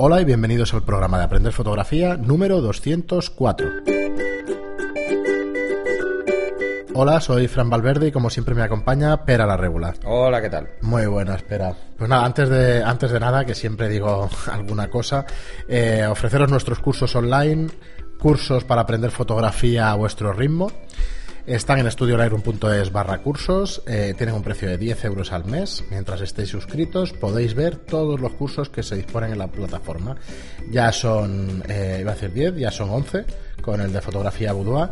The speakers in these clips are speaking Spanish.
Hola y bienvenidos al programa de Aprender Fotografía número 204. Hola, soy Fran Valverde y como siempre me acompaña Pera la Regular. Hola, ¿qué tal? Muy buena, espera. Pues nada, antes de, antes de nada, que siempre digo alguna cosa, eh, ofreceros nuestros cursos online, cursos para aprender fotografía a vuestro ritmo. Están en estudiolightroom.es barra cursos, eh, tienen un precio de 10 euros al mes. Mientras estéis suscritos podéis ver todos los cursos que se disponen en la plataforma. Ya son, eh, iba a decir 10, ya son 11 con el de fotografía boudoir.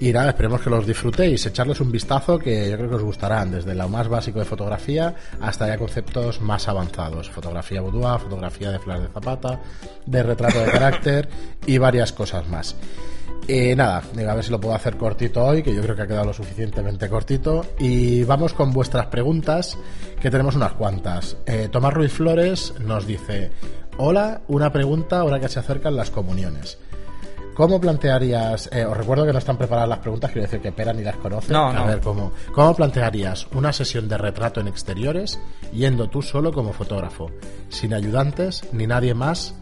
Y nada, esperemos que los disfrutéis, echarles un vistazo que yo creo que os gustarán, desde lo más básico de fotografía hasta ya conceptos más avanzados. Fotografía boudoir, fotografía de flores de zapata, de retrato de carácter y varias cosas más. Y nada, digo, a ver si lo puedo hacer cortito hoy, que yo creo que ha quedado lo suficientemente cortito. Y vamos con vuestras preguntas, que tenemos unas cuantas. Eh, Tomás Ruiz Flores nos dice, hola, una pregunta ahora que se acercan las comuniones. ¿Cómo plantearías, eh, os recuerdo que no están preparadas las preguntas, quiero decir que Pera ni las conoce. No, a no. ver, ¿cómo, ¿cómo plantearías una sesión de retrato en exteriores yendo tú solo como fotógrafo, sin ayudantes ni nadie más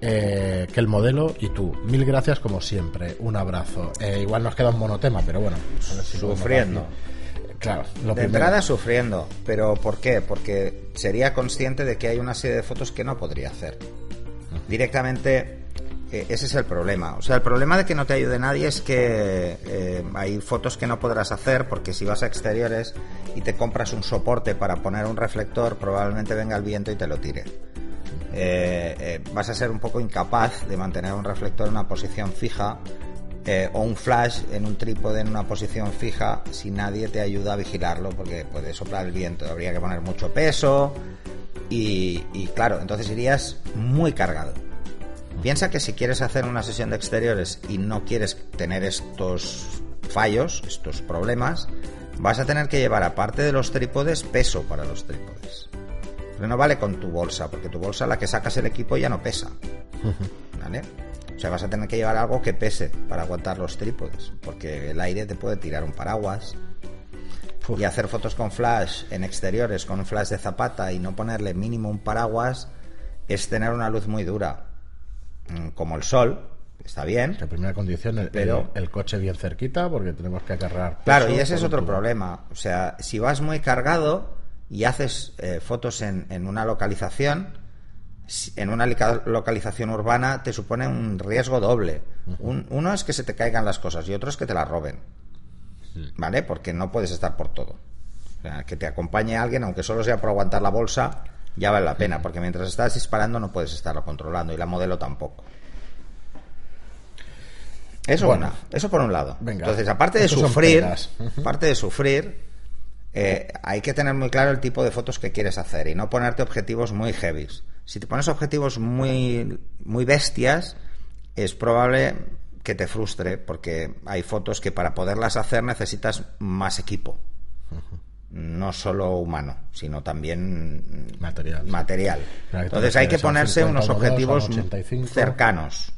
eh, que el modelo y tú? Mil gracias como siempre, un abrazo. Eh, igual nos queda un monotema, pero bueno. a ver si podemos Sufriendo. Claro, lo De primero. entrada sufriendo, pero ¿por qué? Porque sería consciente de que hay una serie de fotos que no podría hacer. Directamente, eh, ese es el problema. O sea, el problema de que no te ayude nadie es que eh, hay fotos que no podrás hacer porque si vas a exteriores y te compras un soporte para poner un reflector, probablemente venga el viento y te lo tire. Eh, eh, vas a ser un poco incapaz de mantener un reflector en una posición fija eh, o un flash en un trípode en una posición fija si nadie te ayuda a vigilarlo porque puede soplar el viento. Habría que poner mucho peso y, y claro, entonces irías muy cargado. Piensa que si quieres hacer una sesión de exteriores y no quieres tener estos fallos, estos problemas, vas a tener que llevar aparte de los trípodes peso para los trípodes. Pero no vale con tu bolsa, porque tu bolsa la que sacas el equipo ya no pesa. ¿Vale? O sea, vas a tener que llevar algo que pese para aguantar los trípodes, porque el aire te puede tirar un paraguas. Y hacer fotos con flash en exteriores, con un flash de zapata y no ponerle mínimo un paraguas, es tener una luz muy dura. Mm, Como el sol, está bien. La primera condición, el, Pero- el, el coche bien cerquita, porque tenemos que agarrar. Claro, y ese es otro tubo. problema. O sea, si vas muy cargado y haces eh, fotos en, en una localización, en una localización urbana te supone un riesgo doble. Un- uno es que se te caigan las cosas y otro es que te las roben. ¿Vale? Porque no puedes estar por todo. O sea, que te acompañe alguien, aunque solo sea por aguantar la bolsa, ya vale la pena, porque mientras estás disparando no puedes estarlo controlando y la modelo tampoco. Eso, Bueno. una- eso por un lado. Venga. Entonces, aparte de sufrir, aparte de sufrir, eh, hay que tener muy claro el tipo de fotos que quieres hacer y no ponerte objetivos muy heavies. Si te pones objetivos muy, muy bestias, es probable que te frustre porque hay fotos que para poderlas hacer necesitas más equipo. No solo humano, sino también Material. material. Entonces hay que ponerse 50, unos un 2, objetivos a un 85. cercanos.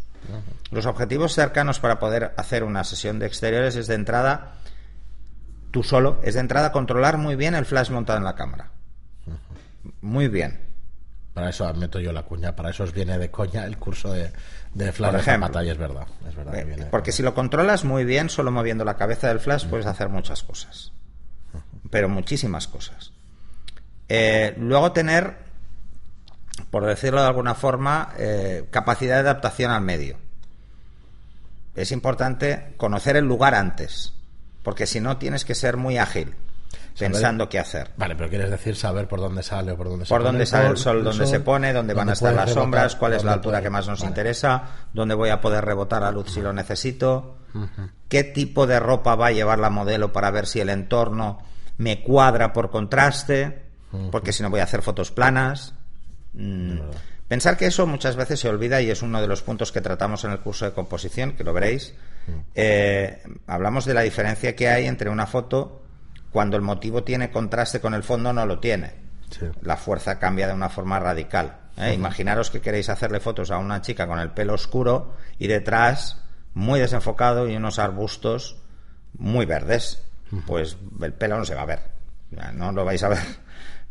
Los objetivos cercanos para poder hacer una sesión de exteriores es de entrada, tú solo, es de entrada controlar muy bien el flash montado en la cámara. Muy bien. Para eso meto yo la cuña, para eso os viene de coña el curso de, de Flash Por de. Zapata, y es verdad. Es verdad que Eh, viene Porque si lo controlas muy bien, solo moviendo la cabeza del flash puedes hacer muchas cosas. Pero muchísimas cosas. Eh, luego tener, por decirlo de alguna forma, eh, capacidad de adaptación al medio. Es importante conocer el lugar antes, porque si no tienes que ser muy ágil pensando qué hacer. Vale, pero quieres decir saber por dónde sale o por dónde se Por dónde sale el sol, el dónde se pone, dónde van a estar las rebotar, sombras, cuál es la altura puede- que más nos Vale. interesa, dónde voy a poder rebotar la luz si lo necesito, qué tipo de ropa va a llevar la modelo para ver si el entorno me cuadra por contraste, porque si no voy a hacer fotos planas. Mm. Pensar que eso muchas veces se olvida y es uno de los puntos que tratamos en el curso de composición, que lo veréis. Eh, hablamos de la diferencia que hay entre una foto cuando el motivo tiene contraste con el fondo no lo tiene Sí. la fuerza cambia de una forma radical. ¿eh? Imaginaros que queréis hacerle fotos a una chica con el pelo oscuro y detrás muy desenfocado y unos arbustos muy verdes. Pues el pelo no se va a ver, no lo vais a ver.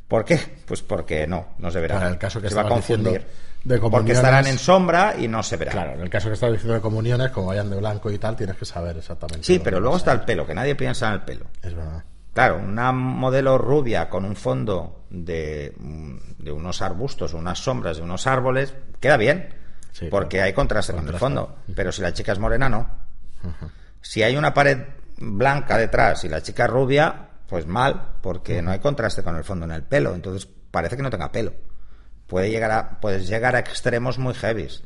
¿Por qué? Pues porque no, no se verá. En el caso que se va a diciendo confundir. De porque estarán en sombra y no se verá. Claro, en el caso que estás diciendo de comuniones, como vayan de blanco y tal, tienes que saber exactamente. Sí, pero luego está el pelo, que nadie piensa en el pelo. Es verdad. Claro, una modelo rubia con un fondo de, mm, de unos arbustos, unas sombras de unos árboles, queda bien, Sí, porque claro. hay contraste con el fondo. Pero si la chica es morena, no. Si hay una pared blanca detrás y la chica es rubia, pues mal, porque no hay contraste con el fondo en el pelo. Entonces parece que no tenga pelo. Puede llegar a, puedes llegar a extremos muy heavies.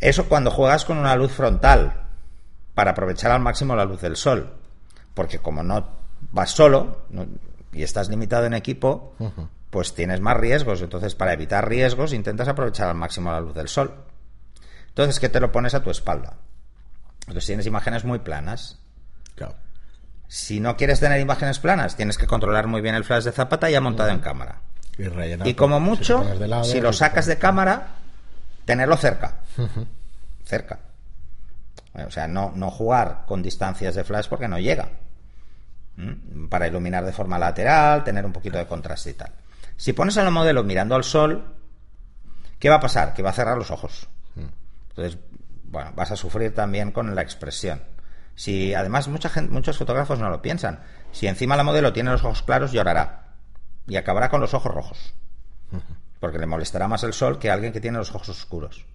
Eso cuando juegas con una luz frontal, para aprovechar al máximo la luz del sol. Porque como no vas solo no- y estás limitado en equipo, pues tienes más riesgos. Entonces, para evitar riesgos, intentas aprovechar al máximo la luz del sol. Entonces, ¿qué te lo pones a tu espalda? Entonces tienes imágenes muy planas. Claro. Si no quieres tener imágenes planas, tienes que controlar muy bien el flash de zapata ya montado en cámara. Y rellenar. Y como mucho, lado, si lo sacas de cámara, tenerlo cerca. Cerca. O sea, no, no jugar con distancias de flash porque no llega. ¿Mm? Para iluminar de forma lateral, tener un poquito de contraste y tal. Si pones a la modelo mirando al sol, ¿qué va a pasar? Que va a cerrar los ojos. Entonces, bueno, vas a sufrir también con la expresión. Si además mucha gente, muchos fotógrafos no lo piensan. Si encima la modelo tiene los ojos claros, llorará y acabará con los ojos rojos. Porque le molestará más el sol que alguien que tiene los ojos oscuros.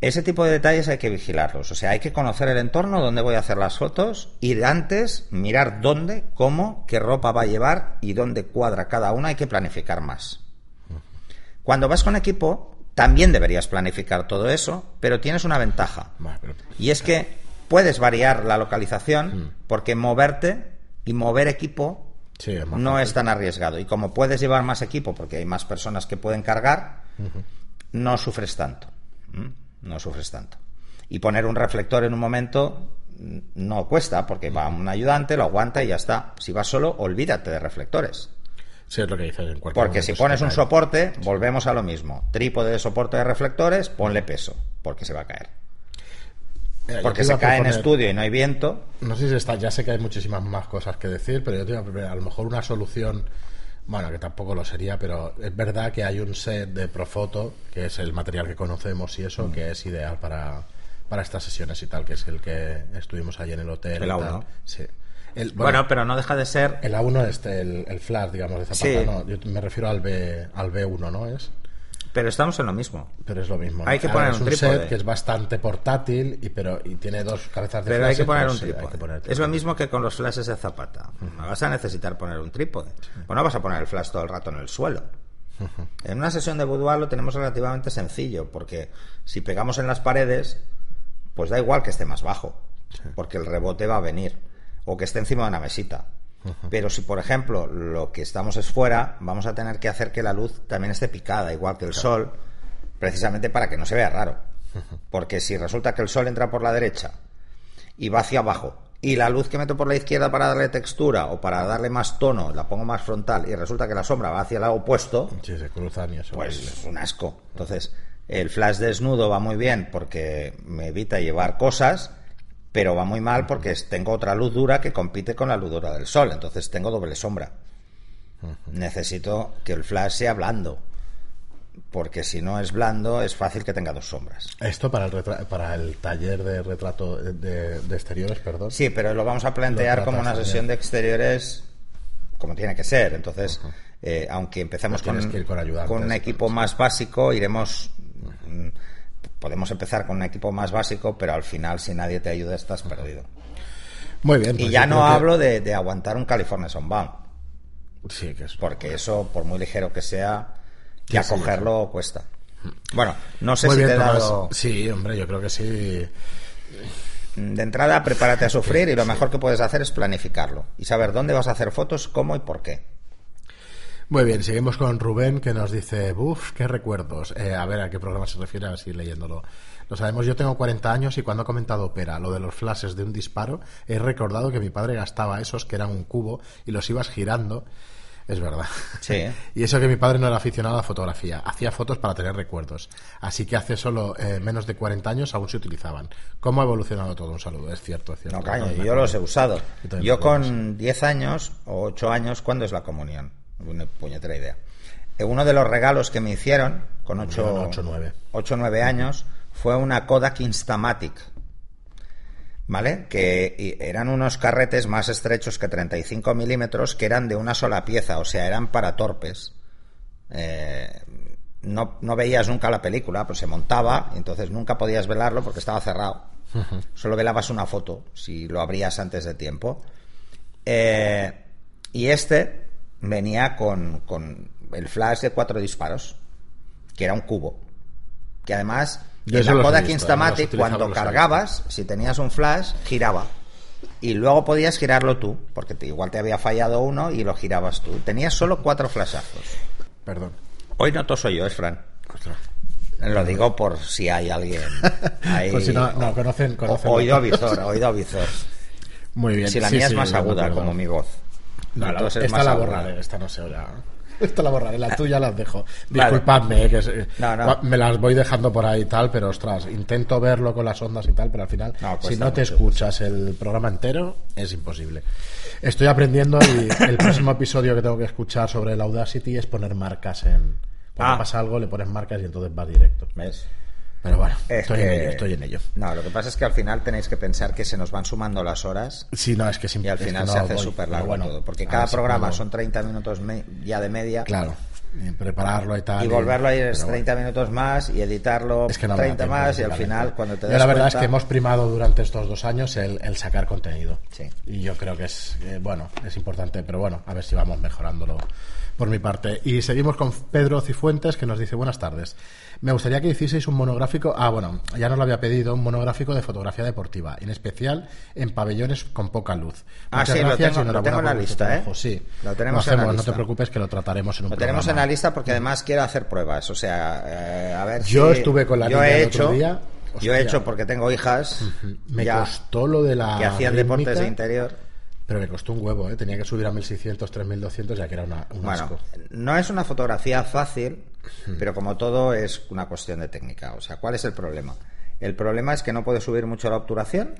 Ese tipo de detalles hay que vigilarlos. O sea, hay que conocer el entorno donde voy a hacer las fotos y de antes mirar dónde, cómo, qué ropa va a llevar y dónde cuadra cada una. Hay que planificar más. Cuando vas con equipo, también deberías planificar todo eso, pero tienes una ventaja. Y es que puedes variar la localización porque moverte y mover equipo Sí, es más no fácil. es tan arriesgado. Y como puedes llevar más equipo porque hay más personas que pueden cargar, no sufres tanto. No sufres tanto. Y poner un reflector en un momento mm, no cuesta porque va un ayudante, lo aguanta y ya está. Si vas solo, olvídate de reflectores. Sí, es lo que dices en Porque si pones un soporte, volvemos a lo mismo. Trípode de soporte de reflectores, ponle peso, porque se va a caer. Mira, Porque se cae en estudio y no hay viento. No sé si está, ya sé que hay muchísimas más cosas que decir, pero yo te iba a proponer, a lo mejor una solución, bueno, que tampoco lo sería, pero es verdad que hay un set de Profoto, que es el material que conocemos y Mm. eso, que es ideal para, para estas sesiones y tal, que es el que estuvimos allí en el hotel. El y A1. tal. Sí. El, Bueno, pero no deja de ser el A1 este, el, el flash, digamos, de Zapata, Sí. no, yo me refiero al B, al B1, ¿no? Es, Pero estamos en lo mismo. pero es lo mismo. Hay que poner es un un trípode. set que es bastante portátil y pero y tiene dos cabezas de Pero hay que poner un entonces sí, hay trípode. que poner Es lo mismo que con los flashes de Zapata. Vas a necesitar poner un trípode. Pues no vas a poner el flash todo el rato en el suelo. En una sesión de boudoir lo tenemos relativamente sencillo, porque si pegamos en las paredes, pues da igual que esté más bajo, porque el rebote va a venir, o que esté encima de una mesita. Pero si, por ejemplo, lo que estamos es fuera, vamos a tener que hacer que la luz también esté picada, igual que el sol, precisamente para que no se vea raro. Porque si resulta que el sol entra por la derecha y va hacia abajo, y la luz que meto por la izquierda para darle textura o para darle más tono, la pongo más frontal, y resulta que la sombra va hacia el lado opuesto, Sí, se cruzan y eso. pues es un asco. Entonces, el flash desnudo va muy bien porque me evita llevar cosas, pero va muy mal porque tengo otra luz dura que compite con la luz dura del sol. Entonces tengo doble sombra. Necesito que el flash sea blando. Porque si no es blando, es fácil que tenga dos sombras. Esto para el, retra- para el taller de retrato de, de exteriores, perdón. Sí, pero lo vamos a plantear como una sesión de exteriores como tiene que ser. Entonces, eh, aunque empecemos con, que ir con con un equipo más básico, iremos. Mm, Podemos empezar con un equipo más básico, pero al final, si nadie te ayuda, estás perdido. Muy bien. Y pues ya yo no que- hablo de, de aguantar un California Sunbound, Sí, que es. porque eso, por muy ligero que sea, Sí, ya sí, cogerlo cuesta. Bueno, no sé Muy si bien, te he dado. Sí, hombre, yo creo que sí. De entrada, prepárate a sufrir y lo mejor que puedes hacer es planificarlo y saber dónde vas a hacer fotos, cómo y por qué. Muy bien, seguimos con Rubén que nos dice, buf, qué recuerdos. Eh, a ver, ¿a qué programa se refiere? Así leyéndolo. Lo sabemos, yo tengo 40 años y cuando ha comentado Pera lo de los flashes de un disparo, he recordado que mi padre gastaba esos que eran un cubo y los ibas girando Es verdad. Sí. ¿eh? Y eso que mi padre no era aficionado a la fotografía, hacía fotos para tener recuerdos. Así que hace solo eh, menos de 40 años aún se utilizaban. ¿Cómo ha evolucionado todo? Un saludo, es cierto, es cierto. No, caño, yo los he usado. Yo con 10 años o 8 años, ¿cuándo es la comunión? Una puñetera idea. Eh, Uno de los regalos que me hicieron con 8 Yo con ocho, nueve. o 9 años fue una Kodak Instamatic. ¿Vale? Que eran unos carretes más estrechos que 35 milímetros que eran de una sola pieza, o sea, eran para torpes. Eh, no, no veías nunca la película, pues se montaba, y entonces nunca podías velarlo porque estaba cerrado. Solo velabas una foto si lo abrías antes de tiempo. Eh, y este venía con, con el flash de cuatro disparos, que era un cubo. Que además, Yo en la Kodak Instamatic, cuando cargabas, si tenías un flash, giraba. Y luego podías girarlo tú, porque te- igual te había fallado uno y lo girabas tú. Tenías solo cuatro flashazos. Perdón. Hoy no toso yo, es Fran. Ostras. Lo digo por si hay alguien ahí. Pues si no- no, conocen- o- Oído visor, oído visor. Muy bien. Si la Sí, mía sí, es más aguda, como mi voz. No, la- Entonces esta la borraré, esta no se oirá. Esta la borraré, la tuya las dejo. Vale. Disculpadme, eh, que es- No, no. cua- me las voy dejando por ahí y tal, pero ostras, intento verlo con las ondas y tal, pero al final, No, cuesta si no te escuchas el programa entero, es imposible. Estoy aprendiendo y el próximo episodio que tengo que escuchar sobre el Audacity es poner marcas en. Cuando Ah. pasa algo, le pones marcas y entonces va directo. ¿Ves? Pero bueno, Es estoy que- en ello, estoy en ello. No, lo que pasa es que al final tenéis que pensar que se nos van sumando las horas Sí, no, es que y siempre al final se hace súper largo todo. Porque cada programa son 30 minutos ya de media. Claro, y prepararlo y tal. Y volverlo a ir bueno. 30 minutos más y editarlo Es que no me da 30 tiempo, más y al final cuando te Yo das la verdad cuenta- es que hemos primado durante estos dos años el, el sacar contenido. Sí. Y yo creo que es, eh, bueno, es importante, pero bueno, a ver si vamos mejorándolo por mi parte. Y seguimos con Pedro Cifuentes que nos dice buenas tardes. Me gustaría que hicieseis un monográfico, ah bueno, ya nos lo había pedido, un monográfico de fotografía deportiva, en especial en pabellones con poca luz. Ah, Muchas sí, lo gracias tengo- lo tengo en la lista, ¿eh? Sí, Lo tenemos en la hacemos, no lista. te preocupes que lo trataremos en un Lo tenemos en la lista porque además quiero hacer pruebas. O sea, eh, a ver Yo si- estuve con la yo niña he el otro hecho, día. Yo he hecho porque tengo hijas Me ya costó lo de la que hacían deportes de interior. Pero me costó un huevo, ¿eh? Tenía que subir a 1600, 3200, ya que era una, un Bueno, asco. no es una fotografía fácil, pero como todo es una cuestión de técnica. O sea, ¿cuál es el problema? El problema es que no puedes subir mucho la obturación.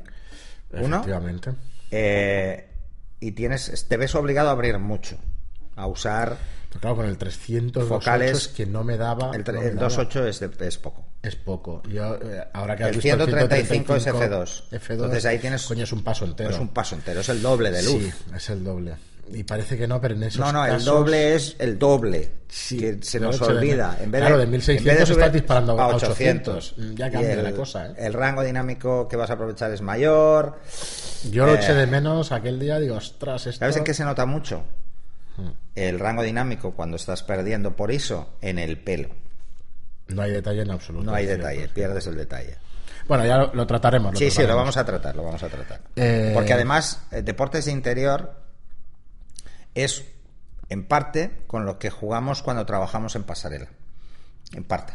Uno. Efectivamente. eh, y tienes, te ves obligado a abrir mucho. A usar. Pero claro, con el 300 Focales, es que no me daba. El, no me el daba. 2.8 es, de- es poco. Es poco. Yo, eh, ahora que El visto 135 es 135, F2. F2. Entonces ahí tienes- Coño, es un paso entero. Es un paso entero, es el doble de luz. Sí, es el doble. Y parece que no, pero en esos No, no, el doble es el doble. Sí, que se nos olvida. En vez Claro, de, de 1600 en vez de subir estás disparando a a 800. Ya Y cambia el, la cosa, ¿eh? El rango dinámico que vas a aprovechar es mayor. Yo lo Eh, eché de menos aquel día, digo, ostras, esto... ¿Sabes en qué se nota mucho? Hmm. El rango dinámico cuando estás perdiendo por ISO en el pelo. No hay detalle en absoluto. No hay detalle, cierto. pierdes el detalle. Bueno, ya lo, lo trataremos. lo Sí, sí, lo vamos a tratar, lo vamos a tratar. Eh, Porque además, eh, deportes de interior es en parte con lo que jugamos cuando trabajamos en pasarela. En parte.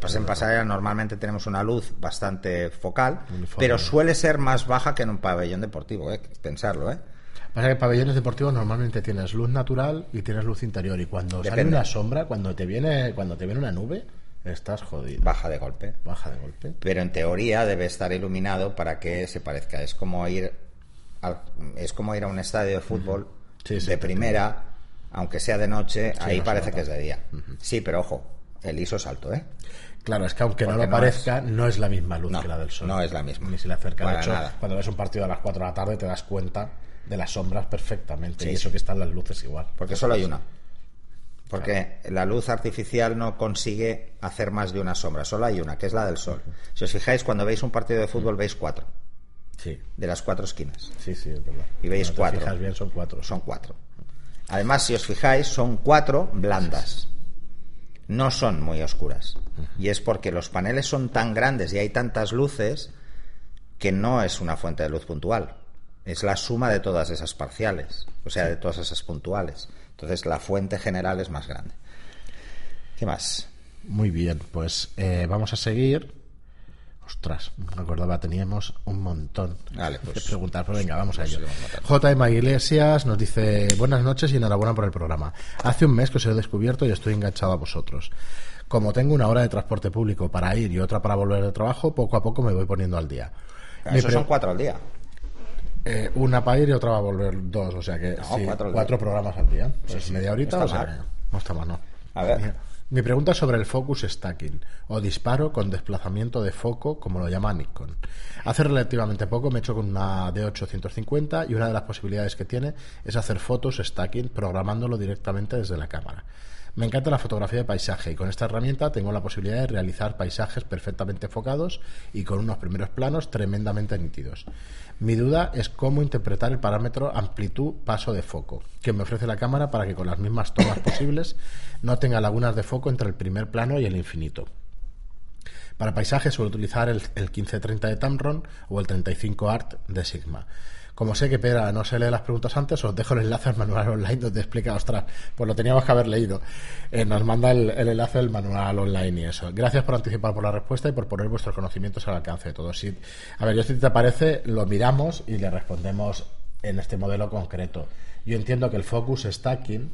Pues en pasarela normalmente tenemos una luz bastante focal, Uniforme. pero suele ser más baja que en un pabellón deportivo, ¿eh? pensarlo, ¿eh? Pasa que pabellones deportivos normalmente tienes luz natural y tienes luz interior y cuando sale una sombra, cuando te viene cuando te viene una nube, estás jodido. baja de golpe. Baja de golpe. Pero en teoría debe estar iluminado para que se parezca. Es como ir al- es como ir a un estadio de fútbol Sí, sí, de primera, aunque sea de noche, Sí, ahí no parece que es de día. Sí, pero ojo, el ISO es alto, ¿eh? Claro, es que aunque no lo no parezca, no es la misma luz No, que la del sol. no es la misma. Ni se le acerca. Para de hecho, nada. cuando ves un partido a las 4 de la tarde te das cuenta de las sombras perfectamente. Sí, y eso que están las luces igual. Porque solo hay una. Porque la luz artificial no consigue hacer más de una sombra, solo hay una, que es la del sol. Si os fijáis, cuando veis un partido de fútbol veis cuatro, Sí, de las cuatro esquinas. sí, sí, es verdad. Y veis Cuando cuatro. fijas bien, son cuatro. Son cuatro. Además, si os fijáis, son cuatro blandas. No son muy oscuras. Y es porque los paneles son tan grandes y hay tantas luces que no es una fuente de luz puntual. Es la suma de todas esas parciales, o sea, de todas esas puntuales. Entonces, la fuente general es más grande. ¿Qué más? Muy bien, pues eh, vamos a seguir. Ostras, me acordaba, teníamos un montón Vale, pues- de preguntas. Pero venga, vamos a pues ello. J.M. Iglesias nos dice: Buenas noches y enhorabuena por el programa. Hace un mes que os he descubierto y estoy enganchado a vosotros. Como tengo una hora de transporte público para ir y otra para volver de trabajo, poco a poco me voy poniendo al día. Esos pre- son cuatro al día. Eh, una para ir y otra va a volver dos, o sea que No, sí, cuatro programas al día. Pues sí, media no horita, está o sea mal. no está mal, no. A ver. Mi pregunta es sobre el focus stacking o disparo con desplazamiento de foco, como lo llama Nikon. Hace relativamente poco me he hecho con una D850 y una de las posibilidades que tiene es hacer fotos stacking programándolo directamente desde la cámara. Me encanta la fotografía de paisaje y con esta herramienta tengo la posibilidad de realizar paisajes perfectamente enfocados y con unos primeros planos tremendamente nítidos. Mi duda es cómo interpretar el parámetro amplitud paso de foco que me ofrece la cámara para que con las mismas tomas posibles no tenga lagunas de foco entre el primer plano y el infinito. Para paisajes suelo utilizar el, el 1530 de Tamron o el 35 Art de Sigma. Como sé que Pera no se lee las preguntas antes, os dejo el enlace al manual online donde explica, ostras, pues lo teníamos que haber leído. Eh, nos manda el, el enlace del manual online y eso. Gracias por anticipar por la respuesta y por poner vuestros conocimientos al alcance de todos. Si, a ver, yo si te parece, lo miramos y le respondemos en este modelo concreto. Yo entiendo que el focus stacking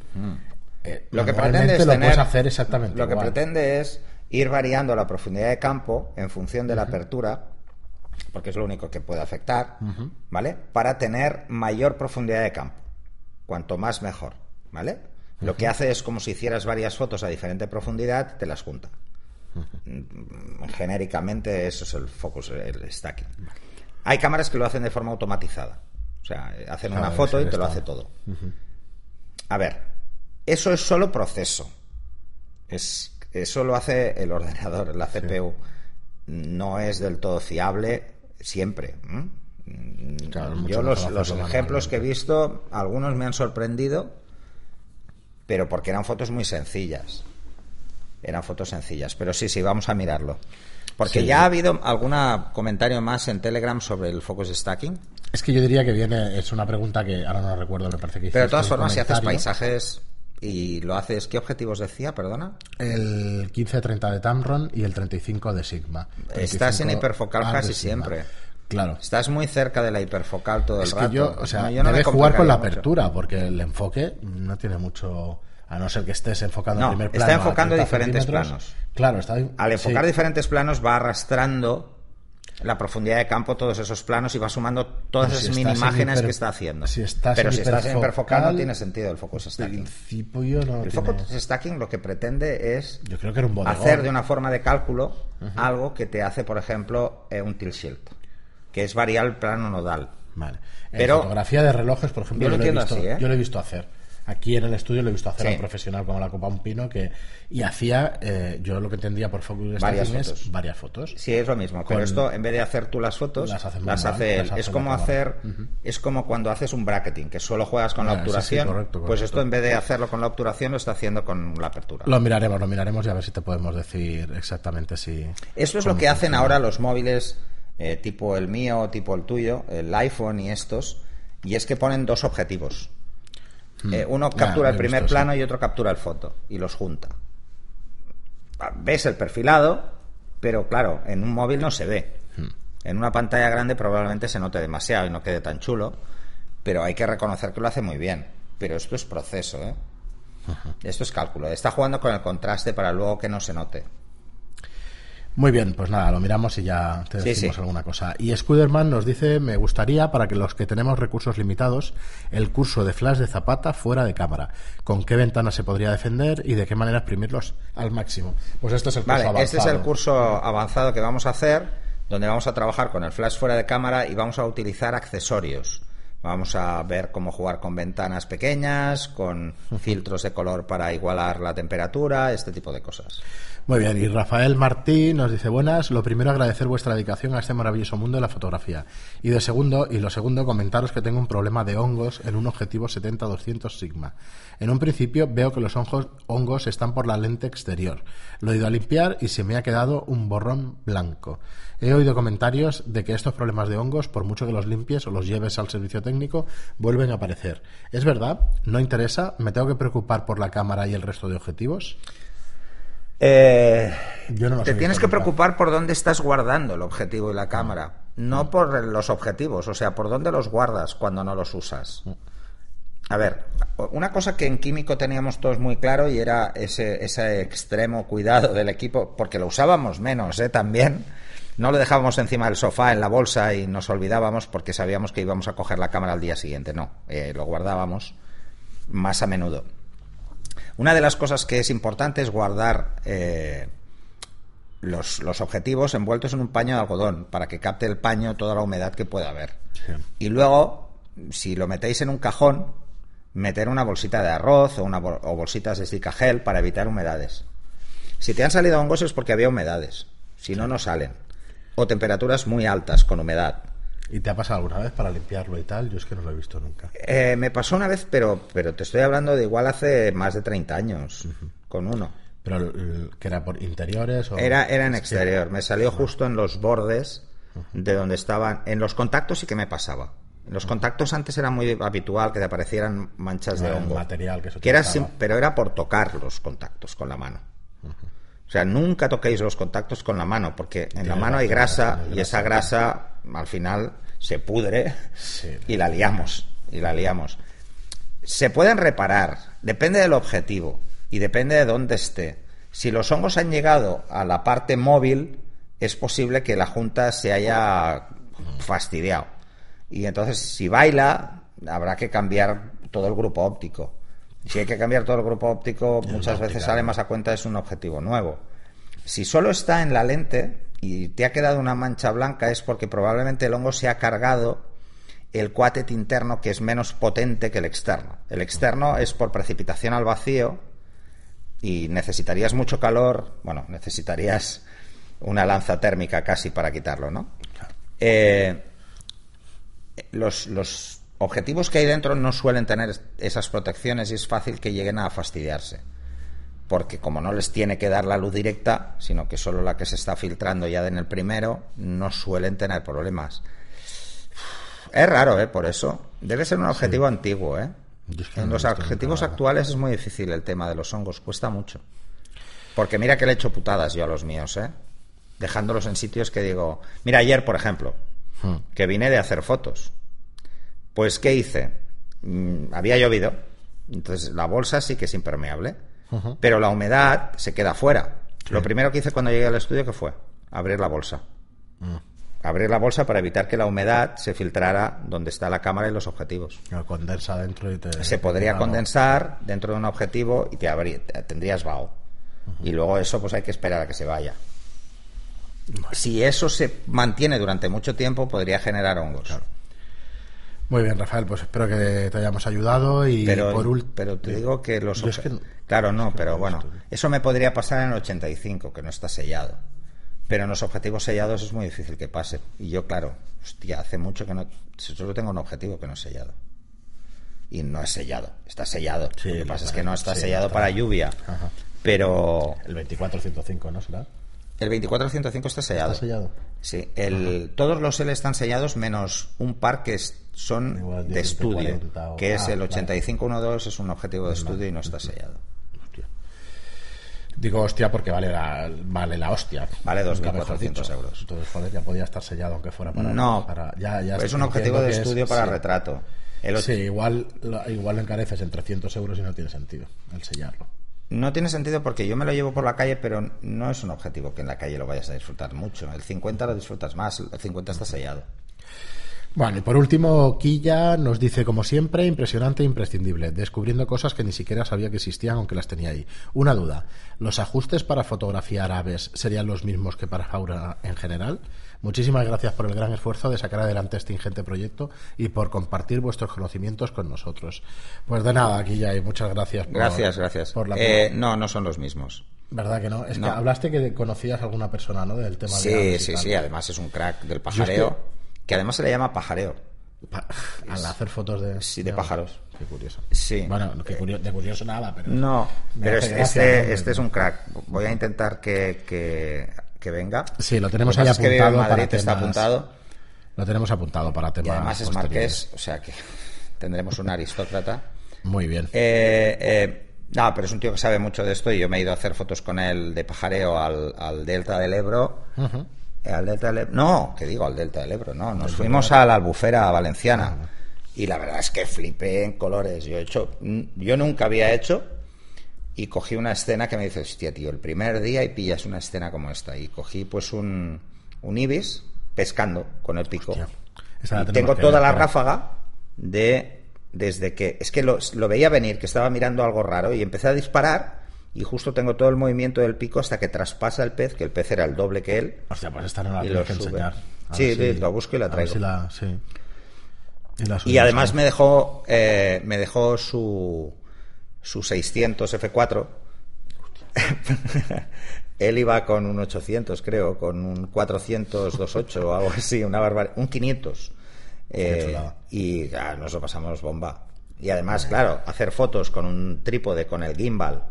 eh, Lo que pretende es lo tener, puedes hacer exactamente Lo que pretende es ir variando la profundidad de campo en función de la apertura, porque es lo único que puede afectar, ¿vale? Para tener mayor profundidad de campo. Cuanto más mejor, ¿vale? Lo que hace es como si hicieras varias fotos a diferente profundidad, te las junta. Genéricamente eso es el focus, el stacking. Hay cámaras que lo hacen de forma automatizada. O sea, hacen Claro, una foto y te lo hace todo. A ver, eso es solo proceso. Es, eso lo hace el ordenador, la CPU. No es del todo fiable siempre. Mm, Claro, Yo los, los ejemplos que he visto, algunos me han sorprendido, pero porque eran fotos muy sencillas. Eran fotos sencillas. Pero sí, sí, vamos a mirarlo. Porque Sí. ya ha habido algún comentario más en Telegram sobre el focus stacking. Es que yo diría que viene, es una pregunta que ahora no recuerdo, me parece que Pero de todas formas, si haces paisajes y lo haces, ¿qué objetivos decía? Perdona. El 1530 de Tamron y el 35 de Sigma. Estás en 35 hiperfocal casi siempre. Claro. Estás muy cerca de la hiperfocal todo el rato. que yo, o sea, No, yo no jugar con la mucho. apertura, porque el enfoque no tiene mucho. A no ser que estés enfocando No, el primer está plano. a enfocando 30 diferentes planos. Claro, está. Al enfocar sí. diferentes planos va arrastrando la profundidad de campo todos esos planos y va sumando todas si esas mini en imágenes hiper- que está haciendo. si estás Pero si estás en hiperfocal, no tiene sentido el focus stacking. no El tiene- focus stacking lo que pretende es Yo creo que era un hacer de una forma de cálculo algo que te hace, por ejemplo, eh, un tilt shield, que es variar el plano nodal. Vale. En Pero- fotografía de relojes, por ejemplo, Yo lo yo, lo he entiendo visto, así, ¿eh? yo lo he visto hacer. Aquí en el estudio lo he visto hacer a un profesional como la Copa Un Pino que y hacía, eh, yo lo que entendía por focus Varias fotos. varias fotos. Sí, es lo mismo. Pero Con- esto, en vez de hacer tú las fotos, Las hace las manual, hace él. las hace Es como hacer, es como cuando haces un bracketing, que solo juegas con la Ah, sí, obturación. correcto, Pues esto, en vez de hacerlo con la obturación, lo está haciendo con la apertura. Lo miraremos, lo miraremos y a ver si te podemos decir exactamente si. Eso es lo que hacen ahora los móviles eh, tipo el mío, tipo el tuyo, el iPhone y estos, y es que ponen dos objetivos. Eh, uno Ya, captura el primer visto, plano sí. y otro captura el foto y los junta. Ah, Ves el perfilado, pero claro, en un móvil no se ve. Hmm. En una pantalla grande probablemente se note demasiado y no quede tan chulo, pero hay que reconocer que lo hace muy bien. Pero esto es proceso, ¿eh? Esto es cálculo. Está jugando con el contraste para luego que no se note. Muy bien, pues nada, lo miramos y ya te decimos sí. alguna cosa. Y Scuderman nos dice, me gustaría, para que los que tenemos recursos limitados, el curso de flash de Zapata fuera de cámara. ¿Con qué ventanas se podría defender y de qué manera exprimirlos al máximo? Pues este es el curso Vale, avanzado. este es el curso avanzado que vamos a hacer, donde vamos a trabajar con el flash fuera de cámara y vamos a utilizar accesorios. Vamos a ver cómo jugar con ventanas pequeñas, con filtros de color para igualar la temperatura, este tipo de cosas. Muy bien, y Rafael Martí nos dice buenas. Lo primero, agradecer vuestra dedicación a este maravilloso mundo de la fotografía. Y de segundo, y lo segundo, comentaros que tengo un problema de hongos en un objetivo 70-200 Sigma. En un principio veo que los hongos, hongos están por la lente exterior. Lo he ido a limpiar y se me ha quedado un borrón blanco. He oído comentarios de que estos problemas de hongos, por mucho que los limpies o los lleves al servicio técnico, vuelven a aparecer. ¿Es verdad? ¿No interesa? ¿Me tengo que preocupar por la cámara y el resto de objetivos? Eh, Yo no los te tienes que preocupar por dónde estás guardando el objetivo y la cámara, no por los objetivos, o sea, por dónde los guardas cuando no los usas. A ver, una cosa que en químico teníamos todos muy claro y era ese, ese extremo cuidado del equipo, porque lo usábamos menos, ¿eh? También. No lo dejábamos encima del sofá, en la bolsa y nos olvidábamos porque sabíamos que íbamos a coger la cámara al día siguiente. No, eh, lo guardábamos más a menudo. Una de las cosas que es importante es guardar eh, los, los objetivos envueltos en un paño de algodón para que capte el paño toda la humedad que pueda haber. Sí. Y luego, si lo metéis en un cajón, meter una bolsita de arroz o, una bol- o bolsitas de stick gel para evitar humedades. Si te han salido hongos es porque había humedades. Si no, no salen. O temperaturas muy altas con humedad. ¿Y te ha pasado alguna vez para limpiarlo y tal? Yo es que no lo he visto nunca. Eh, me pasó una vez, pero, pero te estoy hablando de igual hace más de 30 años, con uno. Pero el- que era por interiores o Era, era en exterior, me salió justo en los bordes de donde estaban. En los contactos sí que me pasaba. Los contactos antes era muy habitual que te aparecieran manchas de El hongo. material que que era sim- pero era por tocar los contactos con la mano. O sea, nunca toquéis los contactos con la mano, porque en la mano hay grasa y esa grasa al final se pudre y la liamos. Y la liamos. Se pueden reparar, depende del objetivo y depende de dónde esté. Si los hongos han llegado a la parte móvil, es posible que la junta se haya fastidiado. Y entonces, si baila, habrá que cambiar todo el grupo óptico. Si hay que cambiar todo el grupo óptico, muchas óptica, veces sale más a cuenta es un objetivo nuevo. Si solo está en la lente y te ha quedado una mancha blanca es porque probablemente el hongo se ha cargado el cuátet interno que es menos potente que el externo. El externo es por precipitación al vacío y necesitarías mucho calor, bueno, necesitarías una lanza térmica casi para quitarlo, ¿no? Eh, los, los objetivos que hay dentro no suelen tener esas protecciones y es fácil que lleguen a fastidiarse. Porque como no les tiene que dar la luz directa, sino que solo la que se está filtrando ya en el primero, no suelen tener problemas. Es raro, ¿eh? Por eso. Debe ser un objetivo antiguo, ¿eh? En los objetivos actuales es muy difícil el tema de los hongos, cuesta mucho. Porque mira que le he hecho putadas yo a los míos, ¿eh? Dejándolos en sitios que digo... Mira, ayer, por ejemplo, Hmm. que vine de hacer fotos. Pues, ¿qué hice? Mm, había llovido, entonces la bolsa sí que es impermeable, pero la humedad se queda fuera. Lo primero que hice cuando llegué al estudio, ¿qué fue? Abrir la bolsa. Mm. Abrir la bolsa para evitar que la humedad se filtrara donde está la cámara y los objetivos. Lo condensa dentro y te... Se podría Claro. condensar dentro de un objetivo y te abrí- te- tendrías vaho. Y luego eso pues hay que esperar a que se vaya. Si eso se mantiene durante mucho tiempo, podría generar hongos. Muy bien, Rafael, pues espero que te hayamos ayudado y pero, por último... pero te digo que los Yo es que- obje- claro no es que pero bueno eso me podría pasar en el 85 que no está sellado. Pero en los objetivos sellados es muy difícil que pase. Y yo claro hostia hace mucho que no solo tengo un objetivo que no es sellado. Y no es sellado está sellado. Sí, lo que pasa es que no está sí, sellado está- para lluvia. Ajá. pero El 2405, ¿no será? el 24-105 está sellado. ¿Está sellado? Sí, el, todos los L están sellados menos un par que es- son de 10, estudio, 40 o- que es ah, el vale. 8512, es un objetivo de estudio y no está sellado. Digo hostia porque vale la, vale la hostia. Vale Nunca 2.400 mejor dicho. euros. Entonces, joder, ya podía estar sellado aunque fuera para... No, para- ya, ya es un objetivo de es- estudio para sí. retrato. El Sí, igual, igual encareces en 300 euros y no tiene sentido el sellarlo. No tiene sentido porque yo me lo llevo por la calle, pero no es un objetivo que en la calle lo vayas a disfrutar mucho. El 50 lo disfrutas más, el 50 está sellado. Bueno, y por último, Quilla nos dice, como siempre, impresionante e imprescindible, descubriendo cosas que ni siquiera sabía que existían, aunque las tenía ahí. Una duda, ¿los ajustes para fotografiar aves serían los mismos que para fauna en general? Muchísimas gracias por el gran esfuerzo de sacar adelante este ingente proyecto y por compartir vuestros conocimientos con nosotros. Pues de nada, Quilla, y muchas gracias por, Gracias, gracias. por la Eh, no, no son los mismos. ¿Verdad que no? Es no. que hablaste que conocías a alguna persona, ¿no? Del tema de Sí, y sí, tal. sí. Además es un crack del pajareo, que además se le llama pajareo. Pa- Al hacer fotos de... Sí, de pájaros. Qué curioso. Sí. Bueno, que curio- de curioso nada, pero... No, pero hace este, este, es un crack. Voy a intentar que, que, que venga. Sí, lo tenemos ahí pasa es que apuntado Madrid, para está temas- apuntado. Lo tenemos apuntado para Y temas además es marqués, o sea que tendremos un aristócrata. Muy bien. Eh, eh, No, pero es un tío que sabe mucho de esto y yo me he ido a hacer fotos con él de pajareo al, al Delta del Ebro. Eh, Al Delta del Ebro. No, que digo al Delta del Ebro, no. Nos fuimos a la albufera valenciana. Y la verdad es que flipé en colores. Yo he hecho, yo nunca había hecho y cogí una escena que me dice, hostia, tío, el primer día y pillas una escena como esta. Y cogí pues un, un ibis pescando con el pico. Y tengo toda la ráfaga de desde que es que lo, lo veía venir, que estaba mirando algo raro y empecé a disparar y justo tengo todo el movimiento del pico hasta que traspasa el pez, que el pez era el doble que él. Hostia, pues esta no la Y tienes lo que enseñar. A Sí, sí, lo busco y la traigo. si la- sí. Y, la Y además me dejó eh, me dejó su su 600 F4. Él iba con un 800, creo, con un 400 28 o algo así, una barbaridad, un 500. Qué Eh, y ya, nos lo pasamos bomba. Y además, claro, hacer fotos con un trípode, con el gimbal,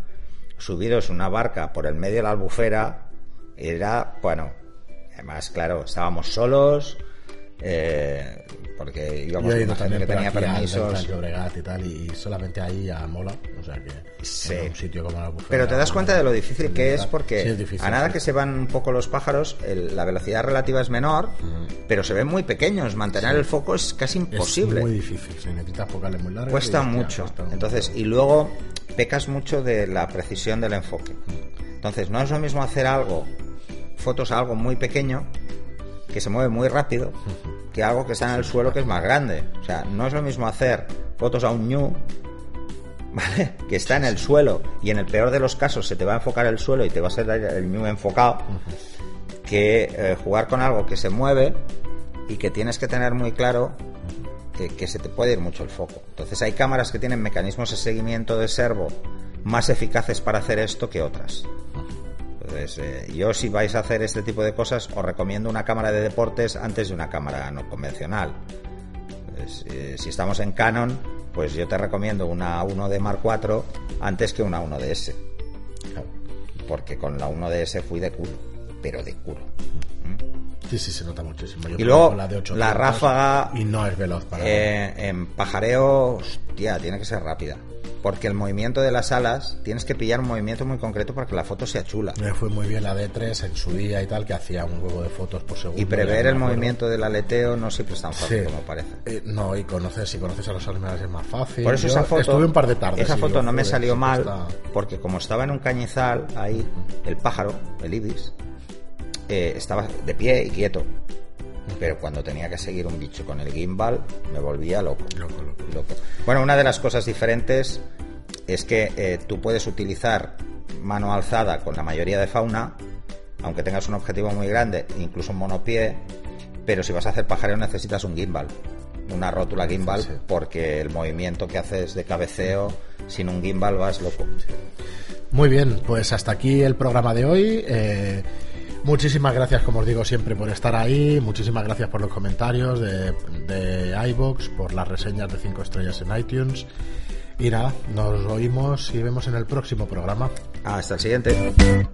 subidos una barca por el medio de la albufera, era, bueno, además, claro, estábamos solos, eh, porque íbamos con ido también que tenía permisos. y tal, y solamente ahí ya mola. O sea que Sí. un sitio como la Albufera, Pero te das cuenta de lo difícil que es porque Sí, es difícil, a nada sí. que se van un poco los pájaros, el- la velocidad relativa es menor, pero se ven muy pequeños. Mantener el foco es casi Es imposible. muy difícil, se necesitas focales muy largas. Cuesta mucho. Entonces, y luego pecas mucho de la precisión del enfoque. Entonces, no es lo mismo hacer algo, fotos a algo muy pequeño, que se mueve muy rápido, que algo que está en el suelo que es más grande. O sea, no es lo mismo hacer fotos a un ñu, ¿vale? Que está en el suelo y en el peor de los casos se te va a enfocar el suelo y te va a ser el ñu enfocado, que eh, jugar con algo que se mueve y que tienes que tener muy claro que, se te puede ir mucho el foco. Entonces hay cámaras que tienen mecanismos de seguimiento de servo más eficaces para hacer esto que otras. Entonces, eh, yo si vais a hacer este tipo de cosas, os recomiendo una cámara de deportes antes de una cámara no convencional. Eh, si estamos en Canon, pues yo te recomiendo una 1D Mark IV antes que una 1DS. Claro. Porque con la 1DS fui de culo, pero de culo. Sí, sí, se nota muchísimo. Yo Y luego, con de 800 la ráfaga- Y no es veloz para Eh, en pajareo, hostia, tiene que ser rápida. Porque el movimiento de las alas, tienes que pillar un movimiento muy concreto para que la foto sea chula. Me fue muy bien la D3 en su día y tal, que hacía un huevo de fotos por segundo. Y prever el movimiento del aleteo no siempre es tan fácil Sí. como parece. Eh, no, y conoces, si conoces a los animales es más fácil. Por eso Yo esa foto, Estuve un par de tardes. esa foto no me salió mal está- porque como estaba en un cañizal ahí, el pájaro, el ibis, eh, estaba de pie y quieto. Pero cuando tenía que seguir un bicho con el gimbal, me volvía loco. Loco, loco. Loco. Bueno, una de las cosas diferentes es que eh, tú puedes utilizar mano alzada con la mayoría de fauna, aunque tengas un objetivo muy grande, incluso un monopié, pero si vas a hacer pajareo necesitas un gimbal, una rótula gimbal, Sí, porque el movimiento que haces de cabeceo sin un gimbal vas loco. Muy bien, pues hasta aquí el programa de hoy. Eh, muchísimas gracias, como os digo siempre, por estar ahí. Muchísimas gracias por los comentarios de, de iBox, por las reseñas de 5 estrellas en iTunes. Y nada, nos oímos y vemos en el próximo programa. Hasta el siguiente.